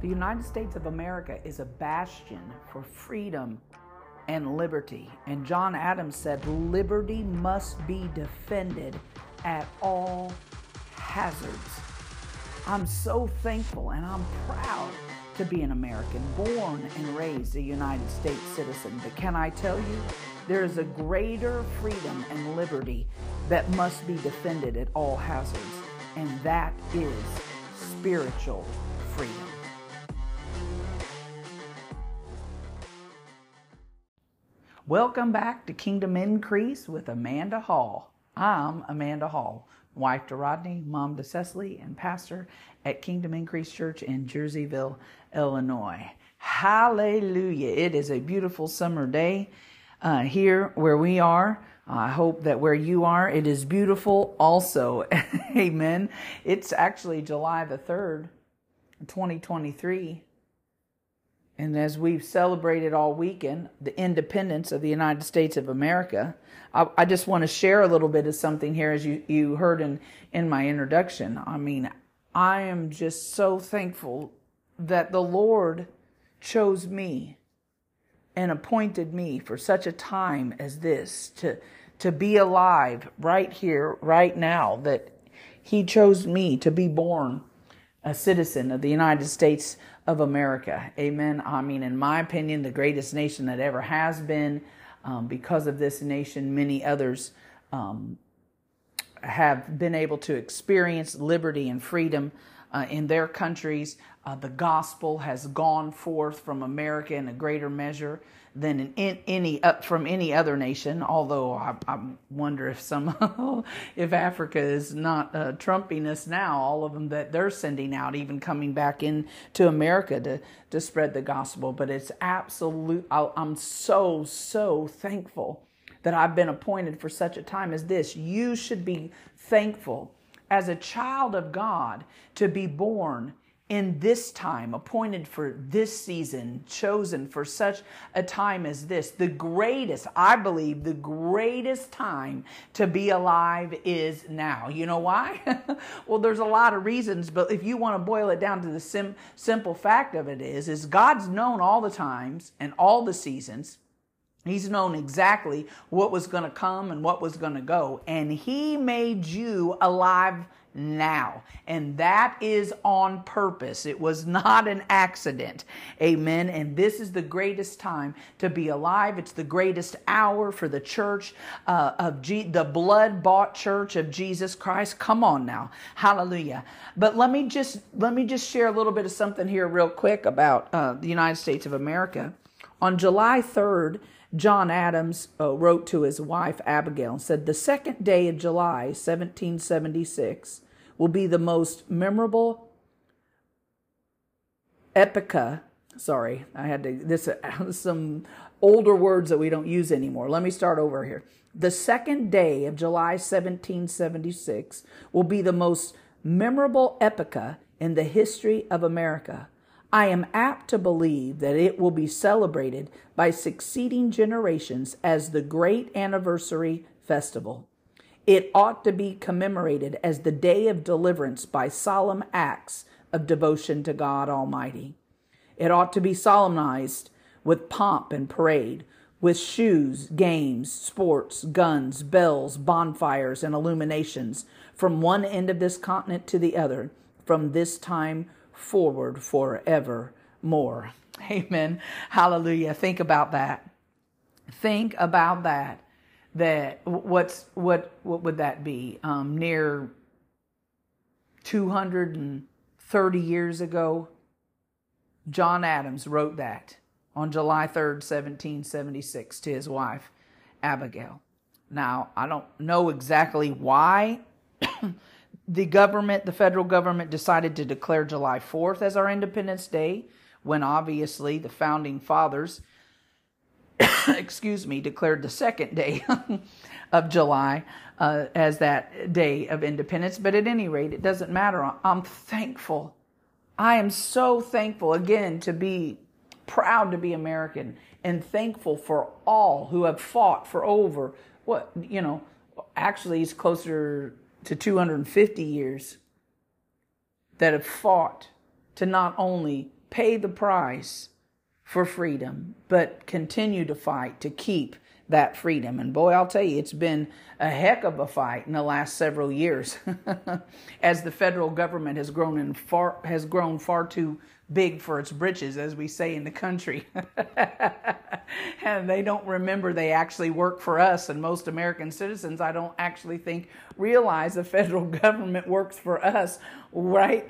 The United States of America is a bastion for freedom and liberty. And John Adams said, Liberty must be defended at all hazards. I'm so thankful and I'm proud to be an American, born and raised a United States citizen. But can I tell you, there is a greater freedom and liberty that must be defended at all hazards, and that is spiritual freedom. Welcome back to Kingdom Increase with Amanda Hall. I'm Amanda Hall, wife to Rodney, mom to Cecily, and pastor at Kingdom Increase Church in Jerseyville, Illinois. Hallelujah. It is a beautiful summer day uh, here where we are. I hope that where you are, it is beautiful also. Amen. It's actually July the 3rd, 2023. And as we've celebrated all weekend the independence of the United States of America, I, I, just want to share a little bit of something here, as you, you heard in, in my introduction. I mean, I am just so thankful that the Lord chose me and appointed me for such a time as this to, to be alive right here, right now, that He chose me to be born a citizen of the United States of America. Amen. I mean, in my opinion, the greatest nation that ever has been. Um, because of this nation, many others um, have been able to experience liberty and freedom uh, in their countries. Uh, the gospel has gone forth from America in a greater measure than in, in any uh, from any other nation. Although I, I wonder if some if Africa is not uh, trumping us now, all of them that they're sending out, even coming back in to America to to spread the gospel. But it's absolute. I, I'm so so thankful that I've been appointed for such a time as this. You should be thankful as a child of God to be born in this time, appointed for this season, chosen for such a time as this. The greatest, I believe, the greatest time to be alive is now. You know why? well, there's a lot of reasons, but if you want to boil it down to the sim- simple fact of it is, is God's known all the times and all the seasons. He's known exactly what was going to come and what was going to go. And He made you alive now. And that is on purpose. It was not an accident. Amen. And this is the greatest time to be alive. It's the greatest hour for the church uh, of the blood bought church of Jesus Christ. Come on now. Hallelujah. But let me just let me just share a little bit of something here real quick about uh, the United States of America. On July 3rd, John Adams uh, wrote to his wife Abigail and said, The second day of July, 1776, will be the most memorable epocha. Sorry, I had to, this, some older words that we don't use anymore. Let me start over here. The second day of July 1776 will be the most memorable epocha in the history of America. I am apt to believe that it will be celebrated by succeeding generations as the great anniversary festival. It ought to be commemorated as the day of deliverance by solemn acts of devotion to God Almighty. It ought to be solemnized with pomp and parade, with shoes, games, sports, guns, bells, bonfires, and illuminations from one end of this continent to the other, from this time forward forever more. Amen. Hallelujah. Think about that. Think about that. That what's what what would that be? Um, near 230 years ago, John Adams wrote that on July 3rd, 1776, to his wife, Abigail. Now, I don't know exactly why the government, the federal government, decided to declare July 4th as our Independence Day, when obviously the founding fathers, excuse me, declared the second day of July uh, as that day of independence. But at any rate, it doesn't matter. I'm thankful. I am so thankful again to be proud to be American and thankful for all who have fought for over what, you know, actually it's closer to 250 years that have fought to not only pay the price for freedom, but continue to fight to keep that freedom. And boy, I'll tell you, it's been a heck of a fight in the last several years as the federal government has grown in far has grown far too big for its britches, as we say in the country. and they don't remember they actually work for us. And most American citizens, I don't actually think, realize the federal government works for us, right?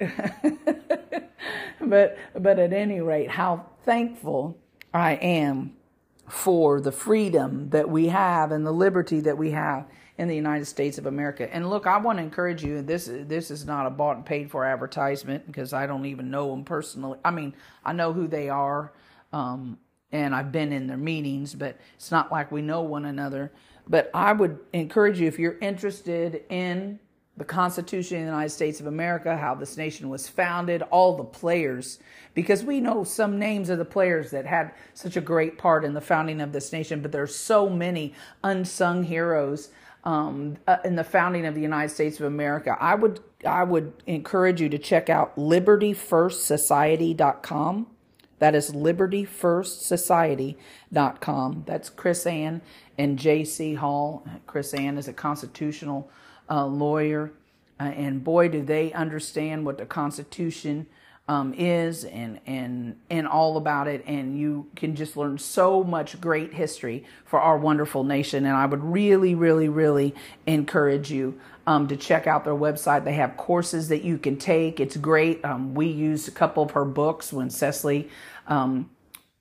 but but at any rate, how thankful I am for the freedom that we have and the liberty that we have in the United States of America. And look, I want to encourage you. And this this is not a bought and paid for advertisement because I don't even know them personally. I mean, I know who they are, um, and I've been in their meetings, but it's not like we know one another. But I would encourage you if you're interested in the Constitution of the United States of America, how this nation was founded, all the players, because we know some names of the players that had such a great part in the founding of this nation, but there's so many unsung heroes um, uh, in the founding of the United States of America. I would I would encourage you to check out libertyfirstsociety.com. That is libertyfirstsociety.com. That's KrisAnne and J.C. Hall. KrisAnne is a constitutional uh, lawyer. Uh, and boy, do they understand what the Constitution um, is and, and, and all about it. And you can just learn so much great history for our wonderful nation. And I would really, really, really encourage you um, to check out their website. They have courses that you can take. It's great. Um, we used a couple of her books when Cecily um,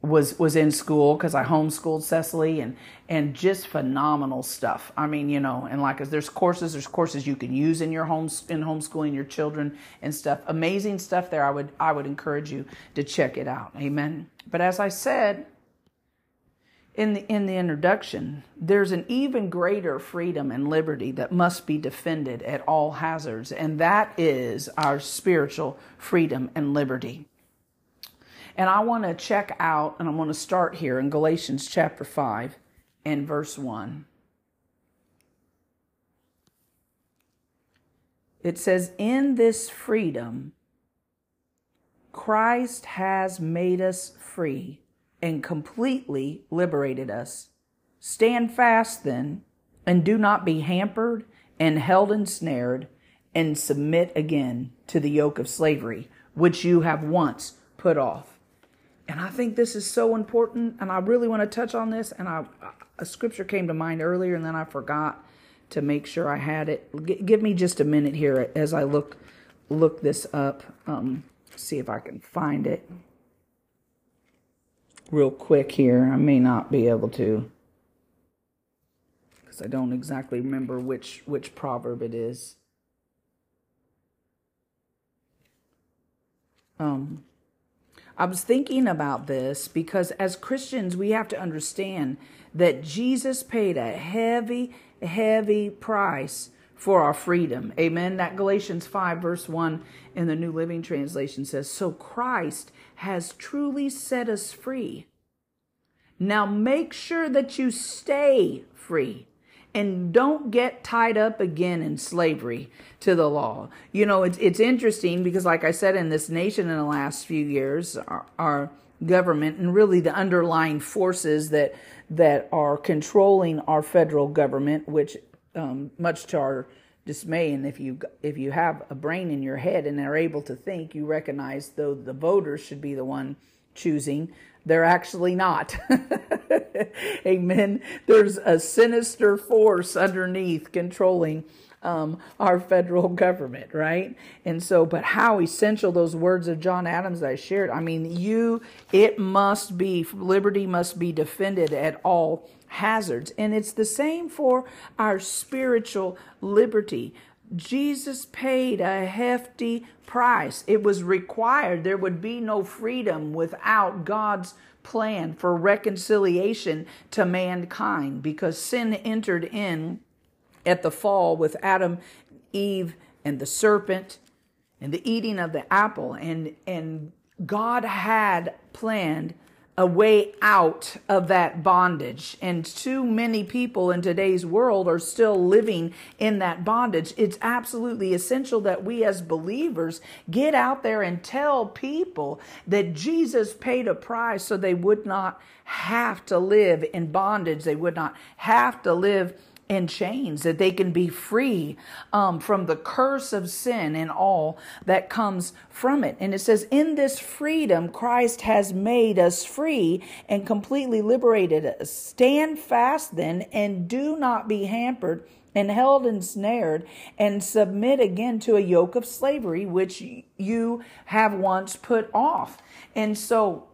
was was in school because I homeschooled Cecily and and just phenomenal stuff. I mean, you know, and like there's courses, there's courses you can use in your homes in homeschooling your children and stuff. Amazing stuff there. I would I would encourage you to check it out. Amen. But as I said in the in the introduction, there's an even greater freedom and liberty that must be defended at all hazards, and that is our spiritual freedom and liberty. And I want to check out, and I want to start here in Galatians chapter 5 and verse 1. It says, In this freedom, Christ has made us free and completely liberated us. Stand fast then, and do not be hampered and held ensnared, and submit again to the yoke of slavery, which you have once put off. And I think this is so important, and I really want to touch on this. And I, a scripture came to mind earlier, and then I forgot to make sure I had it. G- give me just a minute here as I look look this up. Um, see if I can find it real quick here. I may not be able to because I don't exactly remember which which proverb it is. Um, I was thinking about this because as Christians, we have to understand that Jesus paid a heavy, heavy price for our freedom. Amen. That Galatians 5, verse 1 in the New Living Translation says, So Christ has truly set us free. Now make sure that you stay free and don't get tied up again in slavery to the law. You know, it's it's interesting because, like I said, in this nation in the last few years, our, our government and really the underlying forces that that are controlling our federal government, which um, much to our dismay, and if you if you have a brain in your head and are able to think, you recognize though the voters should be the one choosing they're actually not. Amen. There's a sinister force underneath controlling um, our federal government, right? And so, but how essential those words of John Adams I shared. I mean, you, it must be, liberty must be defended at all hazards. And it's the same for our spiritual liberty. Jesus paid a hefty price. It was required. There would be no freedom without God's plan for reconciliation to mankind because sin entered in at the fall with Adam, Eve, and the serpent and the eating of the apple and and God had planned a way out of that bondage. And too many people in today's world are still living in that bondage. It's absolutely essential that we as believers get out there and tell people that Jesus paid a price so they would not have to live in bondage. They would not have to live in chains, that they can be free um, from the curse of sin and all that comes from it. And it says, In this freedom, Christ has made us free and completely liberated us. Stand fast then and do not be hampered and held ensnared and submit again to a yoke of slavery which you have once put off. And so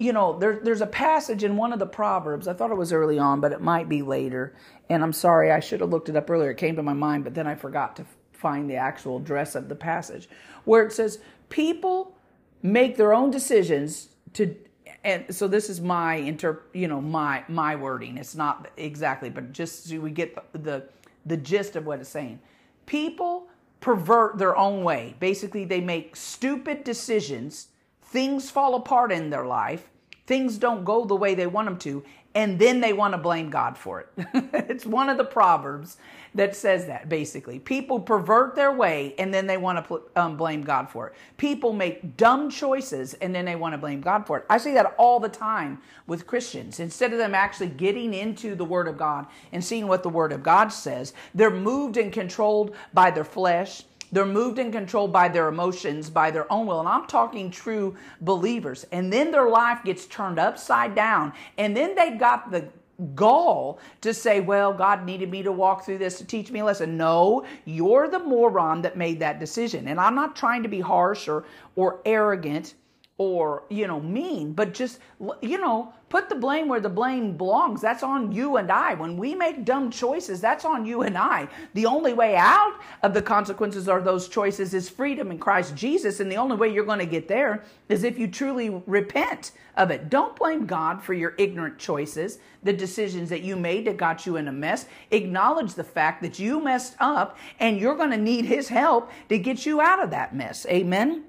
you know, there, there's a passage in one of the Proverbs. I thought it was early on, but it might be later. And I'm sorry, I should have looked it up earlier. It came to my mind, but then I forgot to find the actual address of the passage where it says, People make their own decisions to and so this is my inter you know my my wording it's not exactly but just so we get the, the the gist of what it's saying people pervert their own way basically they make stupid decisions things fall apart in their life, things don't go the way they want them to, and then they want to blame God for it. it's one of the proverbs that says that basically. People pervert their way and then they want to um, blame God for it. People make dumb choices and then they want to blame God for it. I see that all the time with Christians. Instead of them actually getting into the Word of God and seeing what the Word of God says, they're moved and controlled by their flesh they're moved and controlled by their emotions, by their own will. And I'm talking true believers. And then their life gets turned upside down. And then they got the gall to say, well, God needed me to walk through this to teach me a lesson. No, you're the moron that made that decision. And I'm not trying to be harsh or, or arrogant or you know mean but just you know put the blame where the blame belongs. That's on you and i. When we make dumb choices that's on you and i. The only way out of the consequences of those choices is freedom in christ jesus and the only way you're going to get there is if you truly repent of it. Don't blame god for your ignorant choices the decisions that you made that got you in a mess. Acknowledge the fact that you messed up and you're going to need his help to get you out of that mess. Amen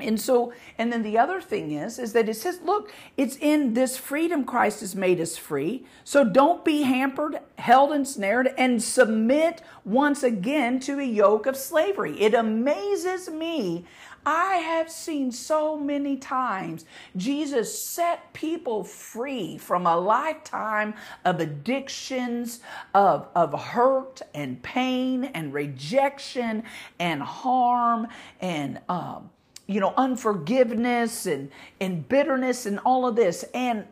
and so, and then the other thing is, is that it says, look, it's in this freedom Christ has made us free. So don't be hampered, held, ensnared, and submit once again to a yoke of slavery. It amazes me. I have seen so many times Jesus set people free from a lifetime of addictions, of, of hurt and pain and rejection and harm and, um, you know, unforgiveness and, and bitterness and all of this. And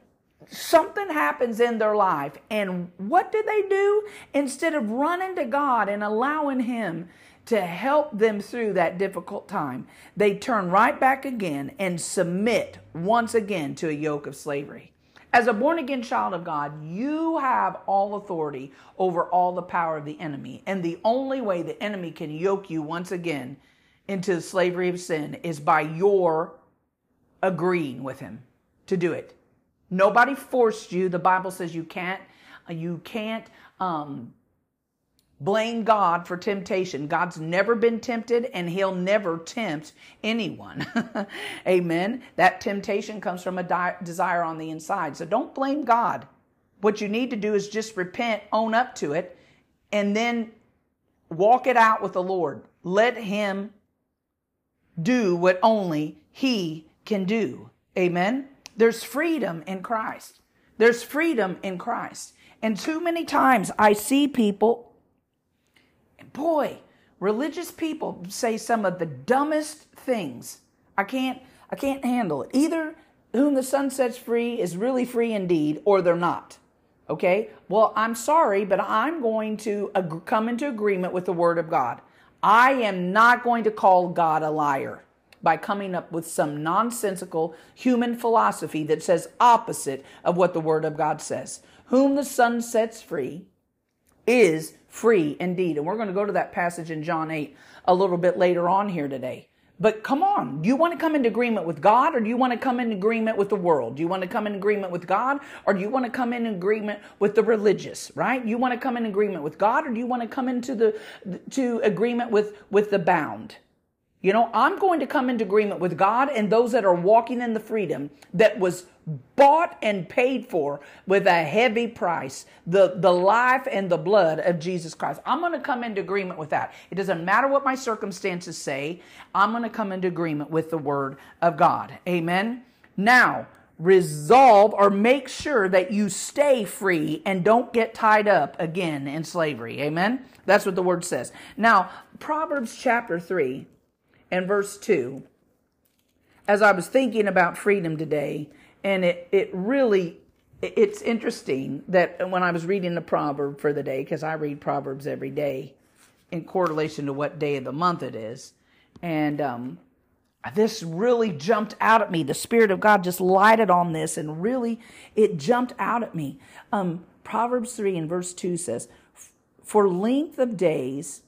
something happens in their life. And what do they do? Instead of running to God and allowing Him to help them through that difficult time, they turn right back again and submit once again to a yoke of slavery. As a born again child of God, you have all authority over all the power of the enemy. And the only way the enemy can yoke you once again into the slavery of sin is by your agreeing with him to do it. Nobody forced you. The Bible says you can't you can't um, blame God for temptation. God's never been tempted and he'll never tempt anyone. Amen. That temptation comes from a di- desire on the inside. So don't blame God. What you need to do is just repent, own up to it, and then walk it out with the Lord. Let him do what only He can do. Amen? There's freedom in Christ. There's freedom in Christ. And too many times I see people, boy, religious people say some of the dumbest things. I can't, I can't handle it. Either whom the Son sets free is really free indeed, or they're not. Okay? Well, I'm sorry, but I'm going to ag- come into agreement with the Word of God. I am not going to call God a liar by coming up with some nonsensical human philosophy that says opposite of what the Word of God says. Whom the Son sets free is free indeed. And we're going to go to that passage in John 8 a little bit later on here today. But come on, do you want to come into agreement with God or do you want to come in agreement with the world? Do you want to come in agreement with God or do you want to come in agreement with the religious, right? You want to come in agreement with God or do you want to come into the to agreement with with the bound? You know, I'm going to come into agreement with God and those that are walking in the freedom that was bought and paid for with a heavy price, the, the life and the blood of Jesus Christ. I'm going to come into agreement with that. It doesn't matter what my circumstances say, I'm going to come into agreement with the word of God. Amen. Now, resolve or make sure that you stay free and don't get tied up again in slavery. Amen. That's what the word says. Now, Proverbs chapter 3 and verse 2, as I was thinking about freedom today, and it, it really it's interesting that when I was reading the proverb for the day, because I read proverbs every day in correlation to what day of the month it is, and um, this really jumped out at me. The Spirit of God just lighted on this, and really it jumped out at me. Um, proverbs three and verse two says, "For length of days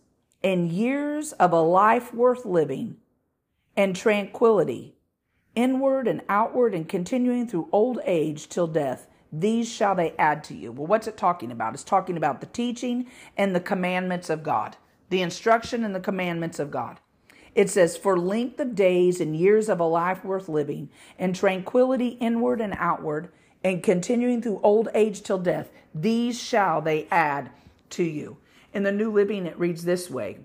and years of a life worth living, and tranquility, inward and outward, and continuing through old age till death. These shall they add to you. Well, what's it talking about? It's talking about the teaching and the commandments of God, the instruction and the commandments of God. It says, For length of days and years of a life worth living, and tranquility inward and outward, and continuing through old age till death, these shall they add to you. In the New Living, it reads this way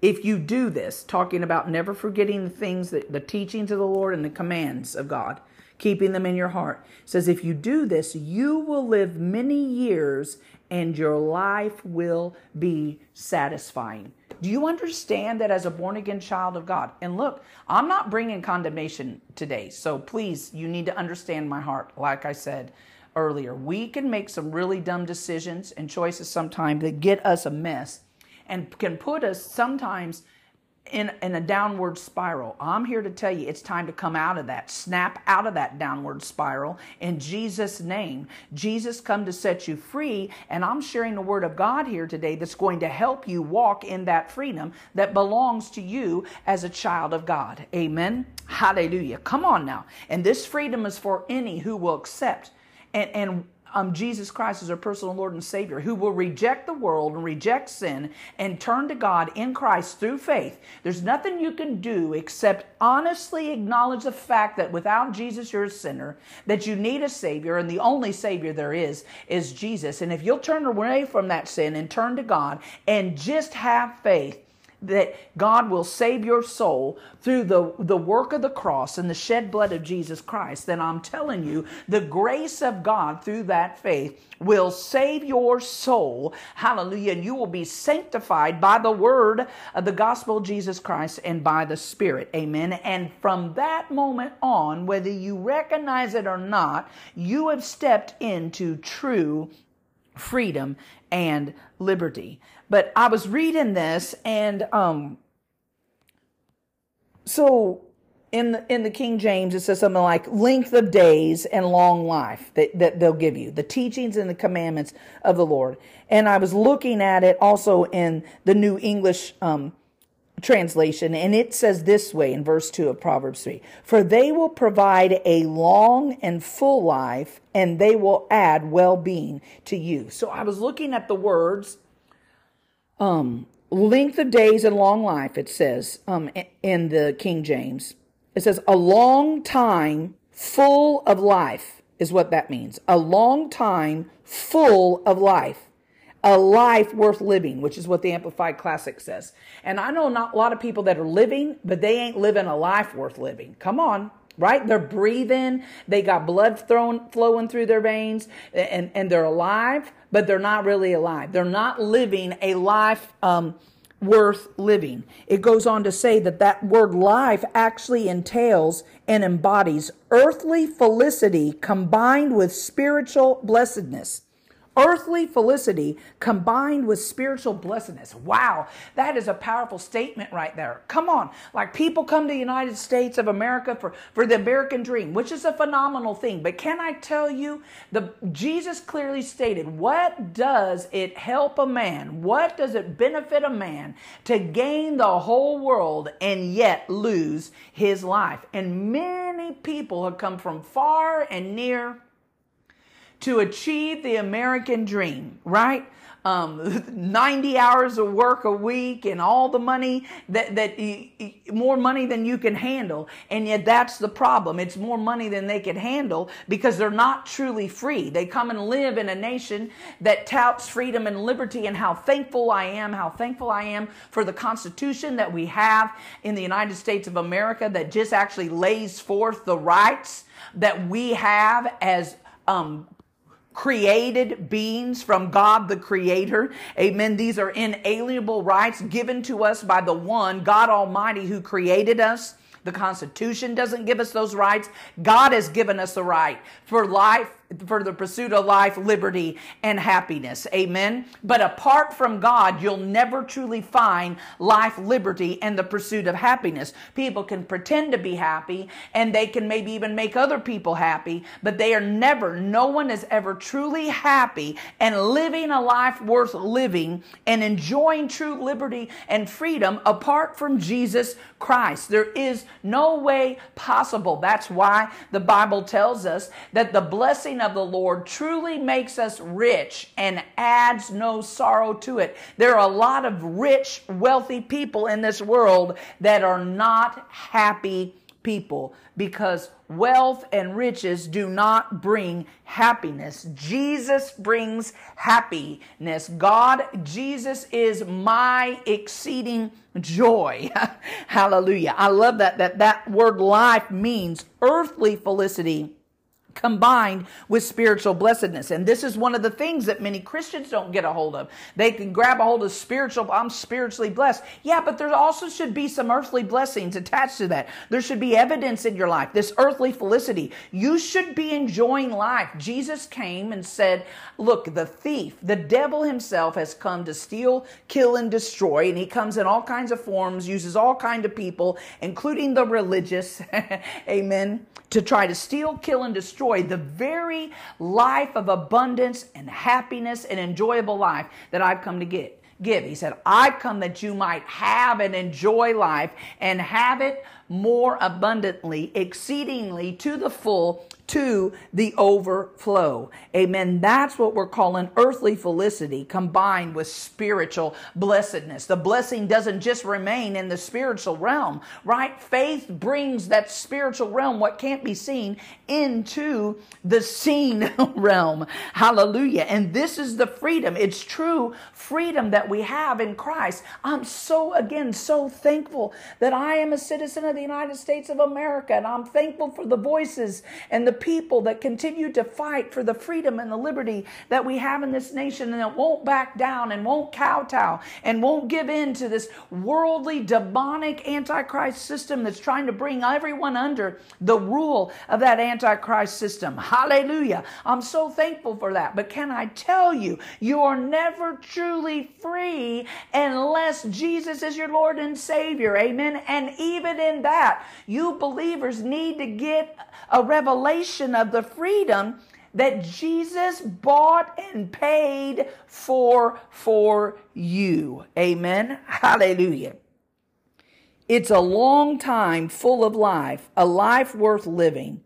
If you do this, talking about never forgetting the things that the teachings of the Lord and the commands of God, keeping them in your heart, says, If you do this, you will live many years and your life will be satisfying. Do you understand that as a born again child of God? And look, I'm not bringing condemnation today. So please, you need to understand my heart. Like I said, earlier. We can make some really dumb decisions and choices sometimes that get us a mess and can put us sometimes in, in a downward spiral. I'm here to tell you it's time to come out of that. Snap out of that downward spiral in Jesus' name. Jesus come to set you free, and I'm sharing the word of God here today that's going to help you walk in that freedom that belongs to you as a child of God. Amen. Hallelujah. Come on now. And this freedom is for any who will accept and, and um, Jesus Christ as our personal Lord and Savior, who will reject the world and reject sin and turn to God in Christ through faith. There's nothing you can do except honestly acknowledge the fact that without Jesus, you're a sinner, that you need a Savior, and the only Savior there is is Jesus. And if you'll turn away from that sin and turn to God and just have faith, that God will save your soul through the, the work of the cross and the shed blood of Jesus Christ, then I'm telling you, the grace of God through that faith will save your soul. Hallelujah. And you will be sanctified by the word of the gospel of Jesus Christ and by the Spirit. Amen. And from that moment on, whether you recognize it or not, you have stepped into true freedom and liberty. But I was reading this and um so in the in the King James it says something like length of days and long life that, that they'll give you, the teachings and the commandments of the Lord. And I was looking at it also in the New English um, translation, and it says this way in verse 2 of Proverbs 3 For they will provide a long and full life, and they will add well being to you. So I was looking at the words, um, length of days and long life, it says um, in the King James. It says, a long time full of life is what that means. A long time full of life a life worth living, which is what the Amplified Classic says. And I know not a lot of people that are living, but they ain't living a life worth living. Come on, right? They're breathing, they got blood thrown, flowing through their veins, and, and they're alive, but they're not really alive. They're not living a life um, worth living. It goes on to say that that word life actually entails and embodies earthly felicity combined with spiritual blessedness earthly felicity combined with spiritual blessedness. Wow, that is a powerful statement right there. Come on. Like people come to the United States of America for, for the American dream, which is a phenomenal thing. But can I tell you, the Jesus clearly stated, what does it help a man? What does it benefit a man to gain the whole world and yet lose his life? And many people have come from far and near to achieve the American dream, right? um, 90 hours of work a week and all the money that, that more money than you can handle. And yet that's the problem. It's more money than they can handle because they're not truly free. They come and live in a nation that touts freedom and liberty and how thankful I am, how thankful I am for the Constitution that we have in the United States of America that just actually lays forth the rights that we have as um, created beings from God the Creator. Amen. These are inalienable rights given to us by the one, God Almighty, who created us. The Constitution doesn't give us those rights. God has given us the right for life, for the pursuit of life, liberty, and happiness. Amen. But apart from God, you'll never truly find life, liberty, and the pursuit of happiness. People can pretend to be happy and they can maybe even make other people happy, but they are never, no one is ever truly happy and living a life worth living and enjoying true liberty and freedom apart from Jesus Christ. There is no way possible. That's why the Bible tells us that the blessing of the Lord truly makes us rich and adds no sorrow to it. There are a lot of rich, wealthy people in this world that are not happy people because wealth and riches do not bring happiness. Jesus brings happiness. God, Jesus is my exceeding joy. Hallelujah. I love that that that word life means earthly felicity combined with spiritual blessedness. And this is one of the things that many Christians don't get a hold of. They can grab a hold of spiritual, I'm spiritually blessed. Yeah, but there also should be some earthly blessings attached to that. There should be evidence in your life, this earthly felicity. You should be enjoying life. Jesus came and said, Look, the thief, the devil himself has come to steal, kill, and destroy. And he comes in all kinds of forms, uses all kinds of people, including the religious. Amen to try to steal, kill, and destroy the very life of abundance and happiness and enjoyable life that I've come to get. Give. He said, I've come that you might have and enjoy life and have it more abundantly, exceedingly to the full, to the overflow. Amen. That's what we're calling earthly felicity combined with spiritual blessedness. The blessing doesn't just remain in the spiritual realm, right? Faith brings that spiritual realm, what can't be seen, into the seen realm. Hallelujah. And this is the freedom. It's true freedom that we have in Christ. I'm so, again, so thankful that I am a citizen of the United States of America. And I'm thankful for the voices and the people that continue to fight for the freedom and the liberty that we have in this nation and that won't back down and won't kowtow and won't give in to this worldly, demonic antichrist system that's trying to bring everyone under the rule of that antichrist system. Hallelujah. I'm so thankful for that. But can I tell you, you are never truly free unless Jesus is your Lord and Savior. Amen. And even in that, you believers need to get a revelation of the freedom that Jesus bought and paid for for you. Amen. Hallelujah. It's a long time full of life, a life worth living.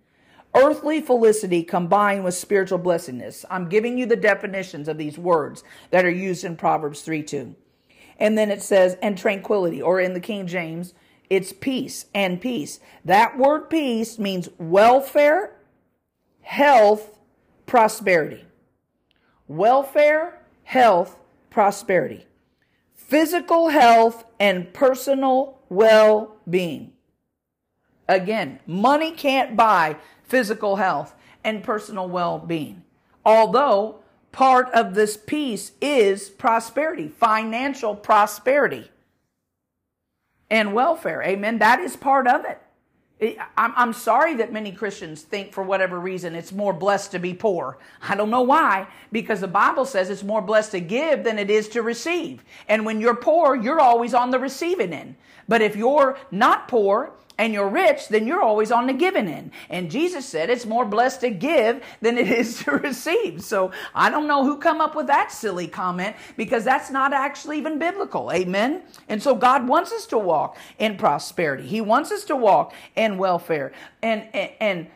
Earthly felicity combined with spiritual blessedness. I'm giving you the definitions of these words that are used in Proverbs 3 2. And then it says, and tranquility, or in the King James, it's peace and peace. That word peace means welfare, health, prosperity. Welfare, health, prosperity. Physical health and personal well being. Again, money can't buy physical health and personal well being. Although part of this peace is prosperity, financial prosperity and welfare. Amen. That is part of it. I'm sorry that many Christians think for whatever reason it's more blessed to be poor. I don't know why, because the Bible says it's more blessed to give than it is to receive. And when you're poor, you're always on the receiving end. But if you're not poor and you're rich, then you're always on the giving end. And Jesus said it's more blessed to give than it is to receive. So I don't know who come up with that silly comment because that's not actually even biblical. Amen. And so God wants us to walk in prosperity. He wants us to walk in welfare and and, and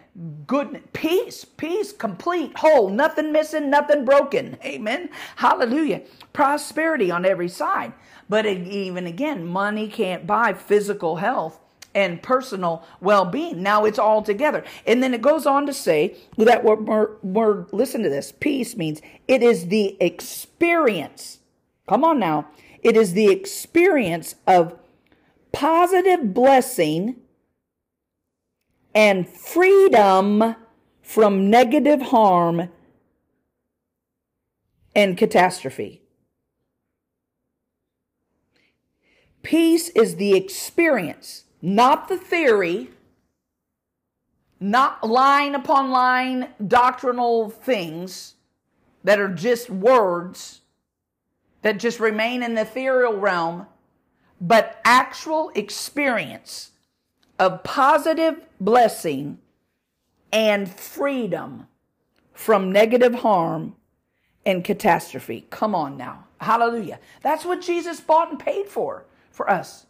good peace, peace, complete, whole, nothing missing, nothing broken. Amen. Hallelujah. Prosperity on every side. But even again, money can't buy physical health and personal well-being. Now it's all together. And then it goes on to say that word, word listen to this. Peace means it is the experience. Come on now. It is the experience of positive blessing and freedom from negative harm and catastrophe. Peace is the experience, not the theory, not line upon line doctrinal things that are just words that just remain in the ethereal realm, but actual experience of positive blessing and freedom from negative harm and catastrophe. Come on now. Hallelujah. That's what Jesus bought and paid for for us.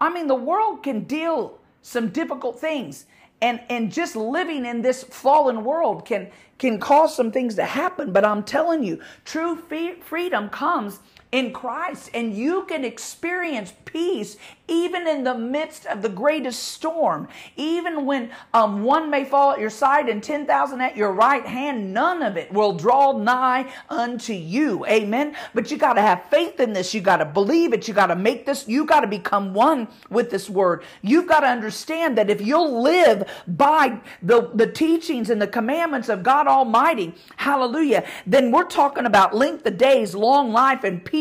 I mean, the world can deal some difficult things. And, and just living in this fallen world can, can cause some things to happen. But I'm telling you, true freedom comes in Christ, and you can experience peace even in the midst of the greatest storm. Even when um, one may fall at your side and 10,000 at your right hand, none of it will draw nigh unto you. Amen. But you got to have faith in this. You got to believe it. You got to make this, you got to become one with this word. You've got to understand that if you'll live by the, the teachings and the commandments of God Almighty, hallelujah, then we're talking about length of days, long life, and peace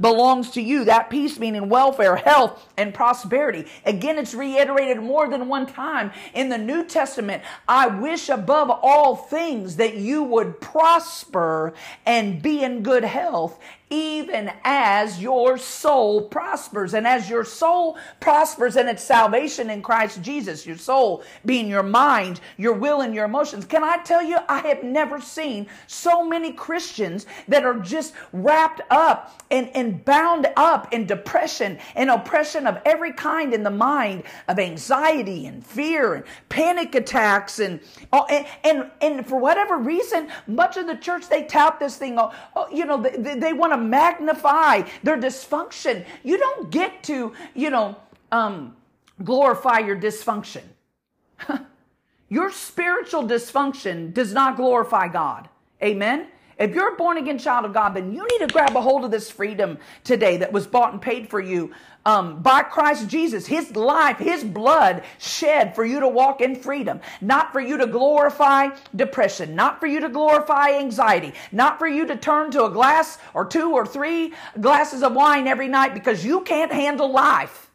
belongs to you. That peace meaning welfare, health, and prosperity. Again, it's reiterated more than one time in the New Testament. I wish above all things that you would prosper and be in good health even as your soul prospers. And as your soul prospers in its salvation in Christ Jesus, your soul being your mind, your will, and your emotions. Can I tell you, I have never seen so many Christians that are just wrapped up and, and bound up in depression and oppression of every kind in the mind of anxiety and fear and panic attacks and, oh, and, and, and for whatever reason, much of the church, they tout this thing, oh, oh you know, they, they want to magnify their dysfunction. You don't get to, you know, um, glorify your dysfunction. your spiritual dysfunction does not glorify God. Amen. If you're a born again child of God, then you need to grab a hold of this freedom today that was bought and paid for you um, by Christ Jesus, His life, His blood shed for you to walk in freedom, not for you to glorify depression, not for you to glorify anxiety, not for you to turn to a glass or two or three glasses of wine every night because you can't handle life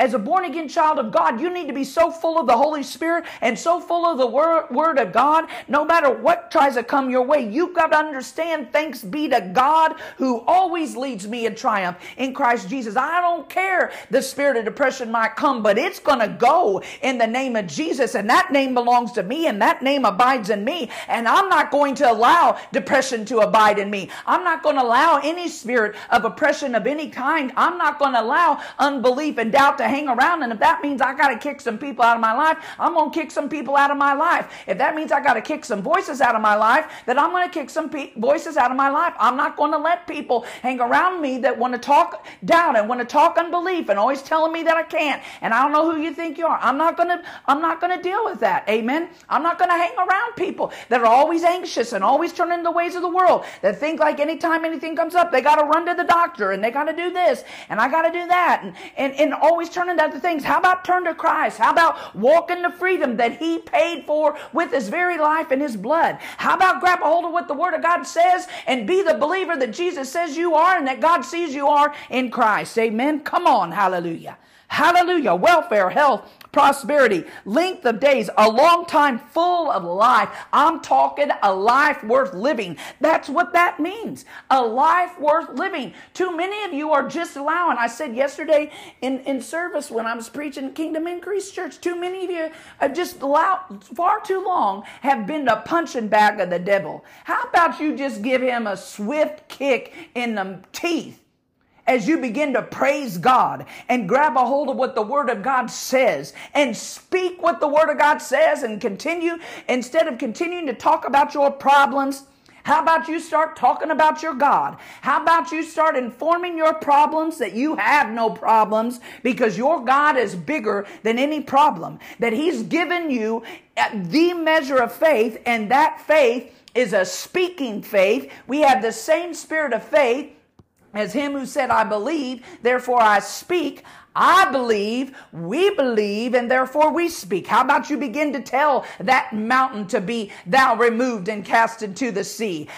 as a born again child of God, you need to be so full of the Holy Spirit and so full of the word, word of God, no matter what tries to come your way. You've got to understand, thanks be to God who always leads me in triumph in Christ Jesus. I don't care the spirit of depression might come, but it's going to go in the name of Jesus. And that name belongs to me and that name abides in me. And I'm not going to allow depression to abide in me. I'm not going to allow any spirit of oppression of any kind. I'm not going to allow unbelief and doubt to hang around. And if that means I got to kick some people out of my life, I'm going to kick some people out of my life. If that means I got to kick some voices out of my life, then I'm going to kick some pe- voices out of my life. I'm not going to let people hang around me that want to talk doubt and want to talk unbelief and always telling me that I can't. And I don't know who you think you are. I'm not going to, I'm not going to deal with that. Amen. I'm not going to hang around people that are always anxious and always turning the ways of the world that think like anytime anything comes up, they got to run to the doctor and they got to do this and I got to do that and, and, and always turning to other things. How about turn to Christ? How about walk in the freedom that He paid for with His very life and His blood? How about grab a hold of what the Word of God says and be the believer that Jesus says you are and that God sees you are in Christ? Amen. Come on. Hallelujah. Hallelujah. Welfare, health, prosperity, length of days, a long time full of life. I'm talking a life worth living. That's what that means. A life worth living. Too many of you are just allowing. I said yesterday in, in service when I was preaching Kingdom Increase Church, too many of you have just allowed far too long have been the punching bag of the devil. How about you just give him a swift kick in the teeth? As you begin to praise God and grab a hold of what the Word of God says and speak what the Word of God says and continue, instead of continuing to talk about your problems, how about you start talking about your God? How about you start informing your problems that you have no problems because your God is bigger than any problem, that He's given you uh, the measure of faith, and that faith is a speaking faith. We have the same spirit of faith as him who said, I believe, therefore I speak. I believe, we believe, and therefore we speak. How about you begin to tell that mountain to be thou removed and cast into the sea?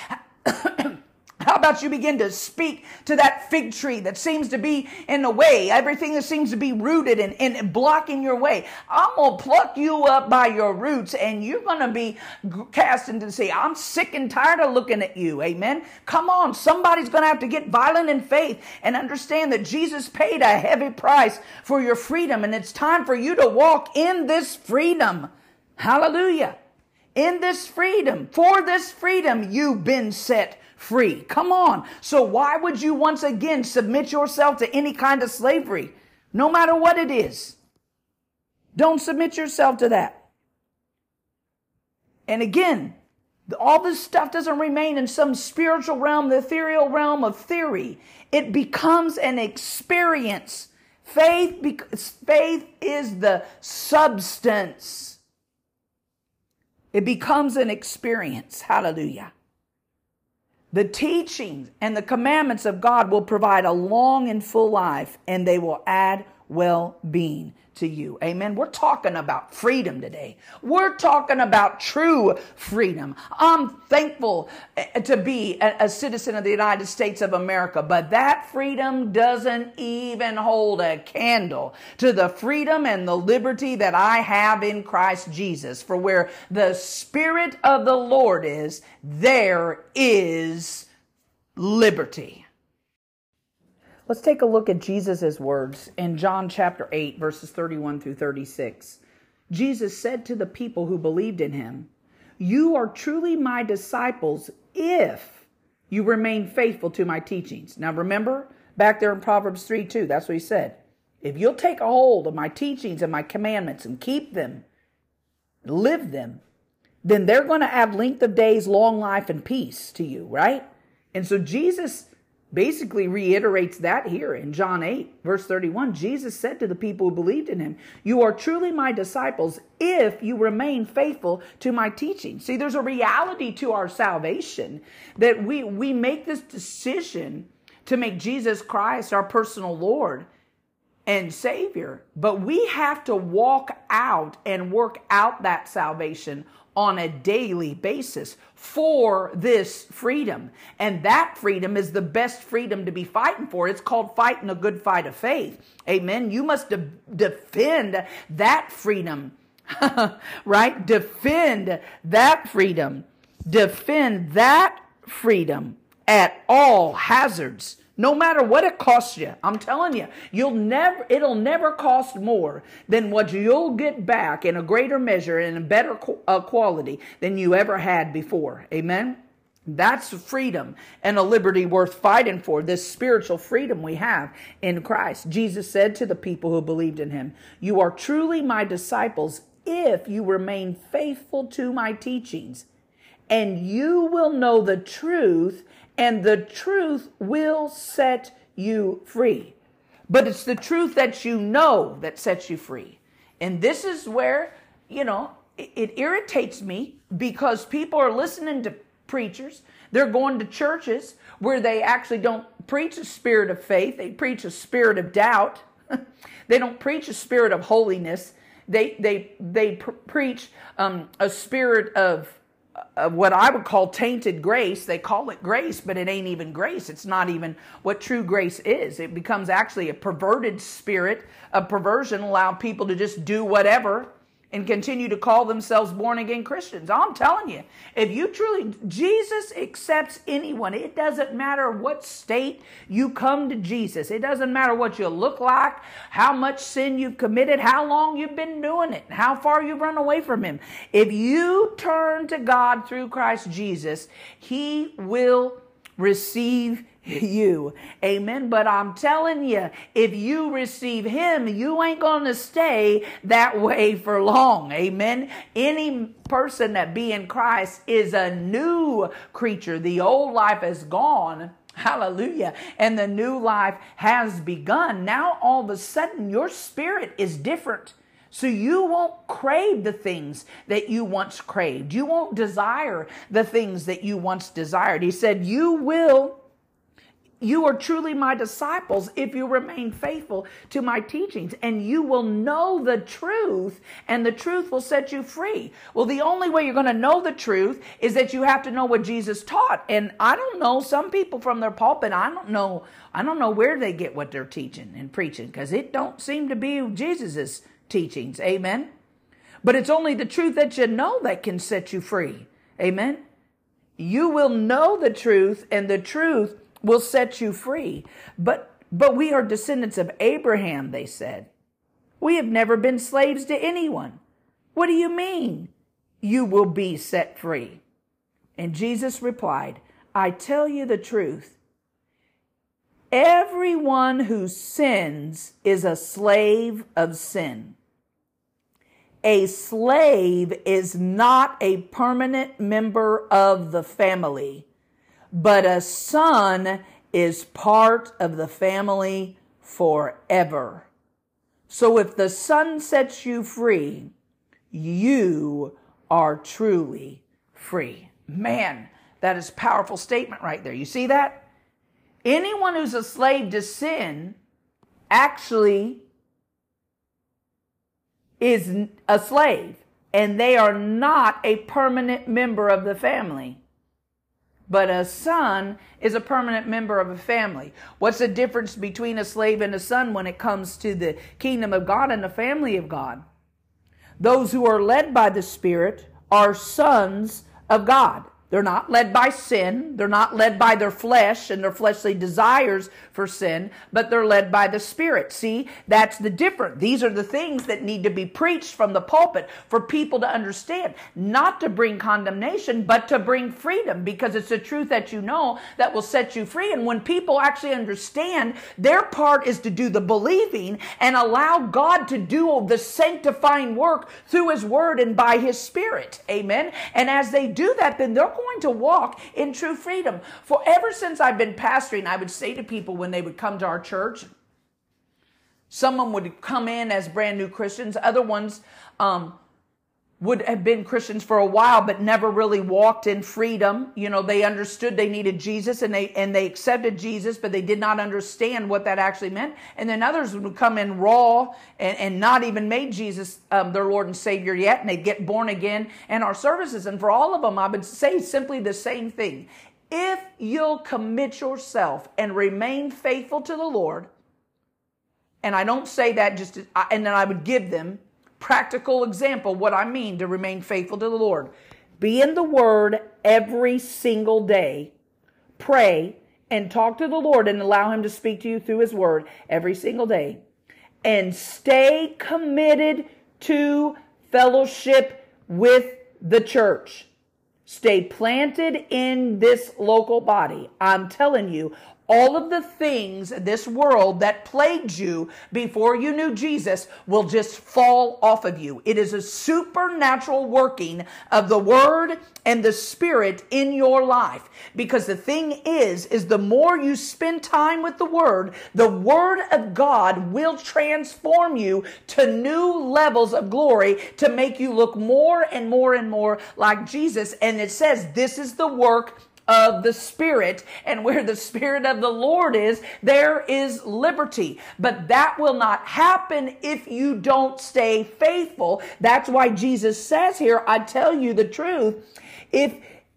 How about you begin to speak to that fig tree that seems to be in the way, everything that seems to be rooted and, and blocking your way? I'm going to pluck you up by your roots and you're going to be cast into the sea. I'm sick and tired of looking at you. Amen. Come on. Somebody's going to have to get violent in faith and understand that Jesus paid a heavy price for your freedom and it's time for you to walk in this freedom. Hallelujah. In this freedom, for this freedom, you've been set free. Come on. So why would you once again submit yourself to any kind of slavery, no matter what it is? Don't submit yourself to that. And again, all this stuff doesn't remain in some spiritual realm, the ethereal realm of theory. It becomes an experience. Faith, faith is the substance. It becomes an experience. Hallelujah. The teachings and the commandments of God will provide a long and full life, and they will add well being to you. Amen. We're talking about freedom today. We're talking about true freedom. I'm thankful eh, to be a, citizen of the United States of America, but that freedom doesn't even hold a candle to the freedom and the liberty that I have in Christ Jesus. For where the Spirit of the Lord is, there is liberty. Let's take a look at Jesus' words in John chapter 8, verses 31 through 36. Jesus said to the people who believed in him, You are truly my disciples if you remain faithful to my teachings. Now remember, back there in Proverbs 3 2, that's what he said. If you'll take a hold of my teachings and my commandments and keep them, live them, then they're going to add length of days, long life, and peace to you, right? And so Jesus basically reiterates that here in John 8, verse 31. Jesus said to the people who believed in him, You are truly my disciples if you remain faithful to my teaching. See, there's a reality to our salvation that we, we make this decision to make Jesus Christ our personal Lord and Savior, but we have to walk out and work out that salvation on a daily basis for this freedom. And that freedom is the best freedom to be fighting for. It's called fighting a good fight of faith. Amen. You must de- defend that freedom, right? Defend that freedom. Defend that freedom at all hazards no matter what it costs you, I'm telling you, you'll never, it'll never cost more than what you'll get back in a greater measure and a better uh, quality than you ever had before. Amen. That's freedom and a liberty worth fighting for, this spiritual freedom we have in Christ. Jesus said to the people who believed in him, You are truly my disciples if you remain faithful to my teachings, and you will know the truth, and the truth will set you free. But it's the truth that you know that sets you free. And this is where, you know, it, it irritates me because people are listening to preachers, they're going to churches where they actually don't preach a spirit of faith, they preach a spirit of doubt. they don't preach a spirit of holiness. They they they pr- preach um, a spirit of uh, what I would call tainted grace. They call it grace, but it ain't even grace. It's not even what true grace is. It becomes actually a perverted spirit of perversion, allow people to just do whatever and continue to call themselves born again Christians. I'm telling you, if you truly, Jesus accepts anyone. It doesn't matter what state you come to Jesus. It doesn't matter what you look like, how much sin you've committed, how long you've been doing it, how far you've run away from Him. If you turn to God through Christ Jesus, He will receive you. Amen. But I'm telling you, if you receive him, you ain't going to stay that way for long. Amen. Any person that be in Christ is a new creature. The old life is gone. Hallelujah. And the new life has begun. Now all of a sudden your spirit is different. So you won't crave the things that you once craved. You won't desire the things that you once desired. He said, You will you are truly my disciples if you remain faithful to my teachings, and you will know the truth, and the truth will set you free. Well, the only way you're going to know the truth is that you have to know what Jesus taught. And I don't know, some people from their pulpit, I don't know, I don't know where they get what they're teaching and preaching, because it don't seem to be Jesus's teachings. Amen. But it's only the truth that you know that can set you free. Amen. You will know the truth, and the truth will set you free. But but we are descendants of Abraham, they said. We have never been slaves to anyone. What do you mean? You will be set free. And Jesus replied, I tell you the truth. Everyone who sins is a slave of sin. A slave is not a permanent member of the family but a son is part of the family forever. So if the son sets you free, you are truly free. Man, that is powerful statement right there. You see that? Anyone who's a slave to sin actually is a slave and they are not a permanent member of the family but a son is a permanent member of a family. What's the difference between a slave and a son when it comes to the kingdom of God and the family of God? Those who are led by the Spirit are sons of God. They're not led by sin. They're not led by their flesh and their fleshly desires for sin, but they're led by the Spirit. See, that's the difference. These are the things that need to be preached from the pulpit for people to understand, not to bring condemnation, but to bring freedom, because it's the truth that you know that will set you free. And when people actually understand, their part is to do the believing and allow God to do the sanctifying work through His Word and by His Spirit. Amen. And as they do that, then they're going to walk in true freedom. For ever since I've been pastoring, I would say to people when they would come to our church, someone would come in as brand new Christians, other ones um, would have been Christians for a while, but never really walked in freedom. You know, they understood they needed Jesus and they, and they accepted Jesus, but they did not understand what that actually meant. And then others would come in raw and, and not even made Jesus um, their Lord and Savior yet, and they'd get born again in our services. And for all of them, I would say simply the same thing. If you'll commit yourself and remain faithful to the Lord, and I don't say that just, to, and then I would give them practical example what I mean to remain faithful to the Lord. Be in the Word every single day. Pray and talk to the Lord and allow Him to speak to you through His Word every single day. And stay committed to fellowship with the church. Stay planted in this local body. I'm telling you, all of the things this world that plagued you before you knew Jesus will just fall off of you. It is a supernatural working of the word and the spirit in your life. Because the thing is, is the more you spend time with the word, the word of God will transform you to new levels of glory to make you look more and more and more like Jesus. And it says this is the work of the Spirit. And where the Spirit of the Lord is, there is liberty. But that will not happen if you don't stay faithful. That's why Jesus says here, I tell you the truth. If,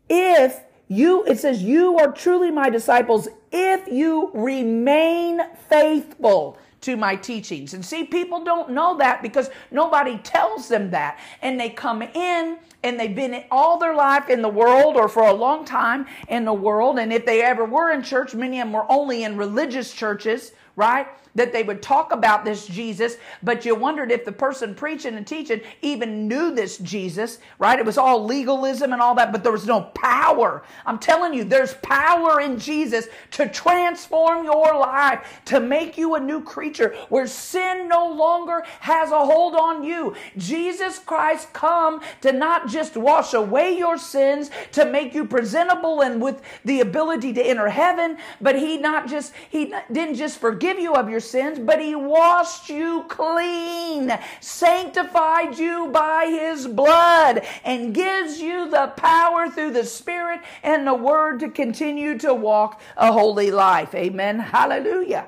if you, it says, you are truly my disciples if you remain faithful to my teachings. And see, people don't know that because nobody tells them that. And they come in and they've been all their life in the world or for a long time in the world. And if they ever were in church, many of them were only in religious churches, right? that they would talk about this Jesus, but you wondered if the person preaching and teaching even knew this Jesus, right? It was all legalism and all that, but there was no power. I'm telling you, there's power in Jesus to transform your life, to make you a new creature where sin no longer has a hold on you. Jesus Christ come to not just wash away your sins, to make you presentable and with the ability to enter heaven, but he not just, he didn't just forgive you of your sins, but he washed you clean, sanctified you by his blood, and gives you the power through the Spirit and the Word to continue to walk a holy life. Amen. Hallelujah.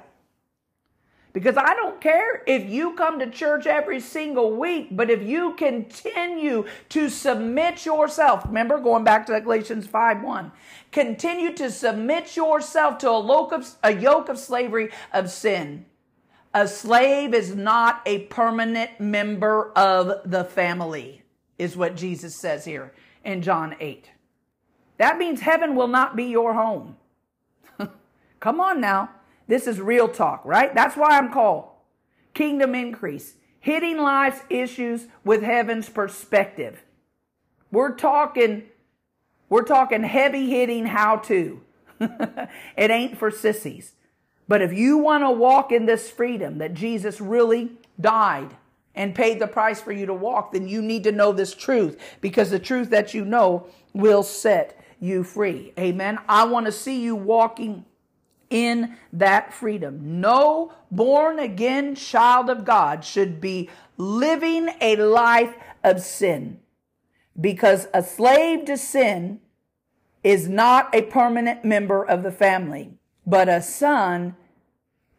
Because I don't care if you come to church every single week, but if you continue to submit yourself, remember going back to Galatians 5 1, continue to submit yourself to a a yoke of slavery of sin. A slave is not a permanent member of the family, is what Jesus says here in John 8. That means heaven will not be your home. Come on now. This is real talk, right? That's why I'm called Kingdom Increase. Hitting life's issues with heaven's perspective. We're talking, we're talking heavy hitting how to. it ain't for sissies. But if you want to walk in this freedom that Jesus really died and paid the price for you to walk, then you need to know this truth because the truth that you know will set you free. Amen. I want to see you walking in that freedom. No born again child of God should be living a life of sin because a slave to sin is not a permanent member of the family but a son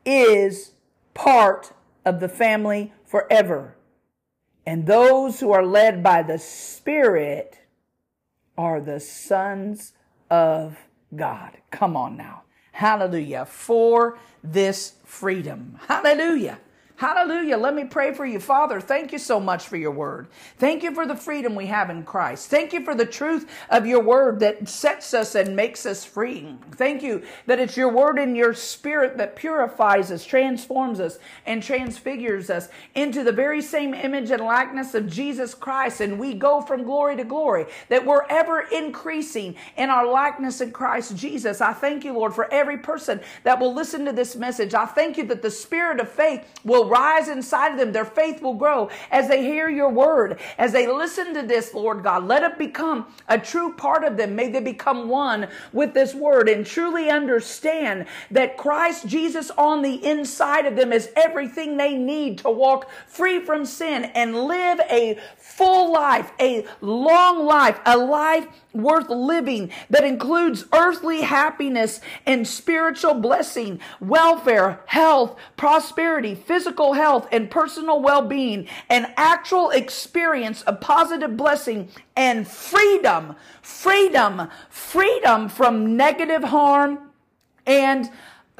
is part of the family forever. And those who are led by the Spirit are the sons of God. Come on now. Hallelujah. For this freedom. Hallelujah. Hallelujah. Let me pray for you. Father, thank you so much for your word. Thank you for the freedom we have in Christ. Thank you for the truth of your word that sets us and makes us free. Thank you that it's your word and your spirit that purifies us, transforms us, and transfigures us into the very same image and likeness of Jesus Christ. And we go from glory to glory, that we're ever increasing in our likeness in Christ Jesus. I thank you, Lord, for every person that will listen to this message. I thank you that the spirit of faith will rise inside of them. Their faith will grow as they hear your word, as they listen to this, Lord God. Let it become a true part of them. May they become one with this word and truly understand that Christ Jesus on the inside of them is everything they need to walk free from sin and live a full life, a long life, a life worth living that includes earthly happiness and spiritual blessing, welfare, health, prosperity, physical health, and personal well being, an actual experience of positive blessing and freedom, freedom, freedom from negative harm and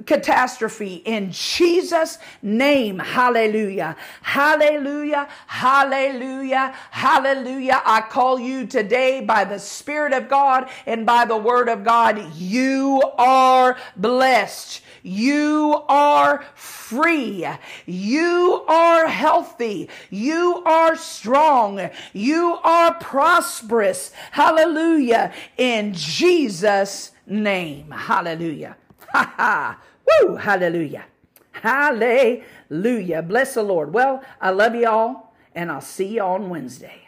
catastrophe in Jesus' name. Hallelujah. Hallelujah. Hallelujah. Hallelujah. I call you today by the Spirit of God and by the Word of God. You are blessed. You are free. You are healthy. You are strong. You are prosperous. Hallelujah. In Jesus' name. Hallelujah. Ha ha. Woo! Hallelujah. Hallelujah. Bless the Lord. Well, I love you all, and I'll see you on Wednesday.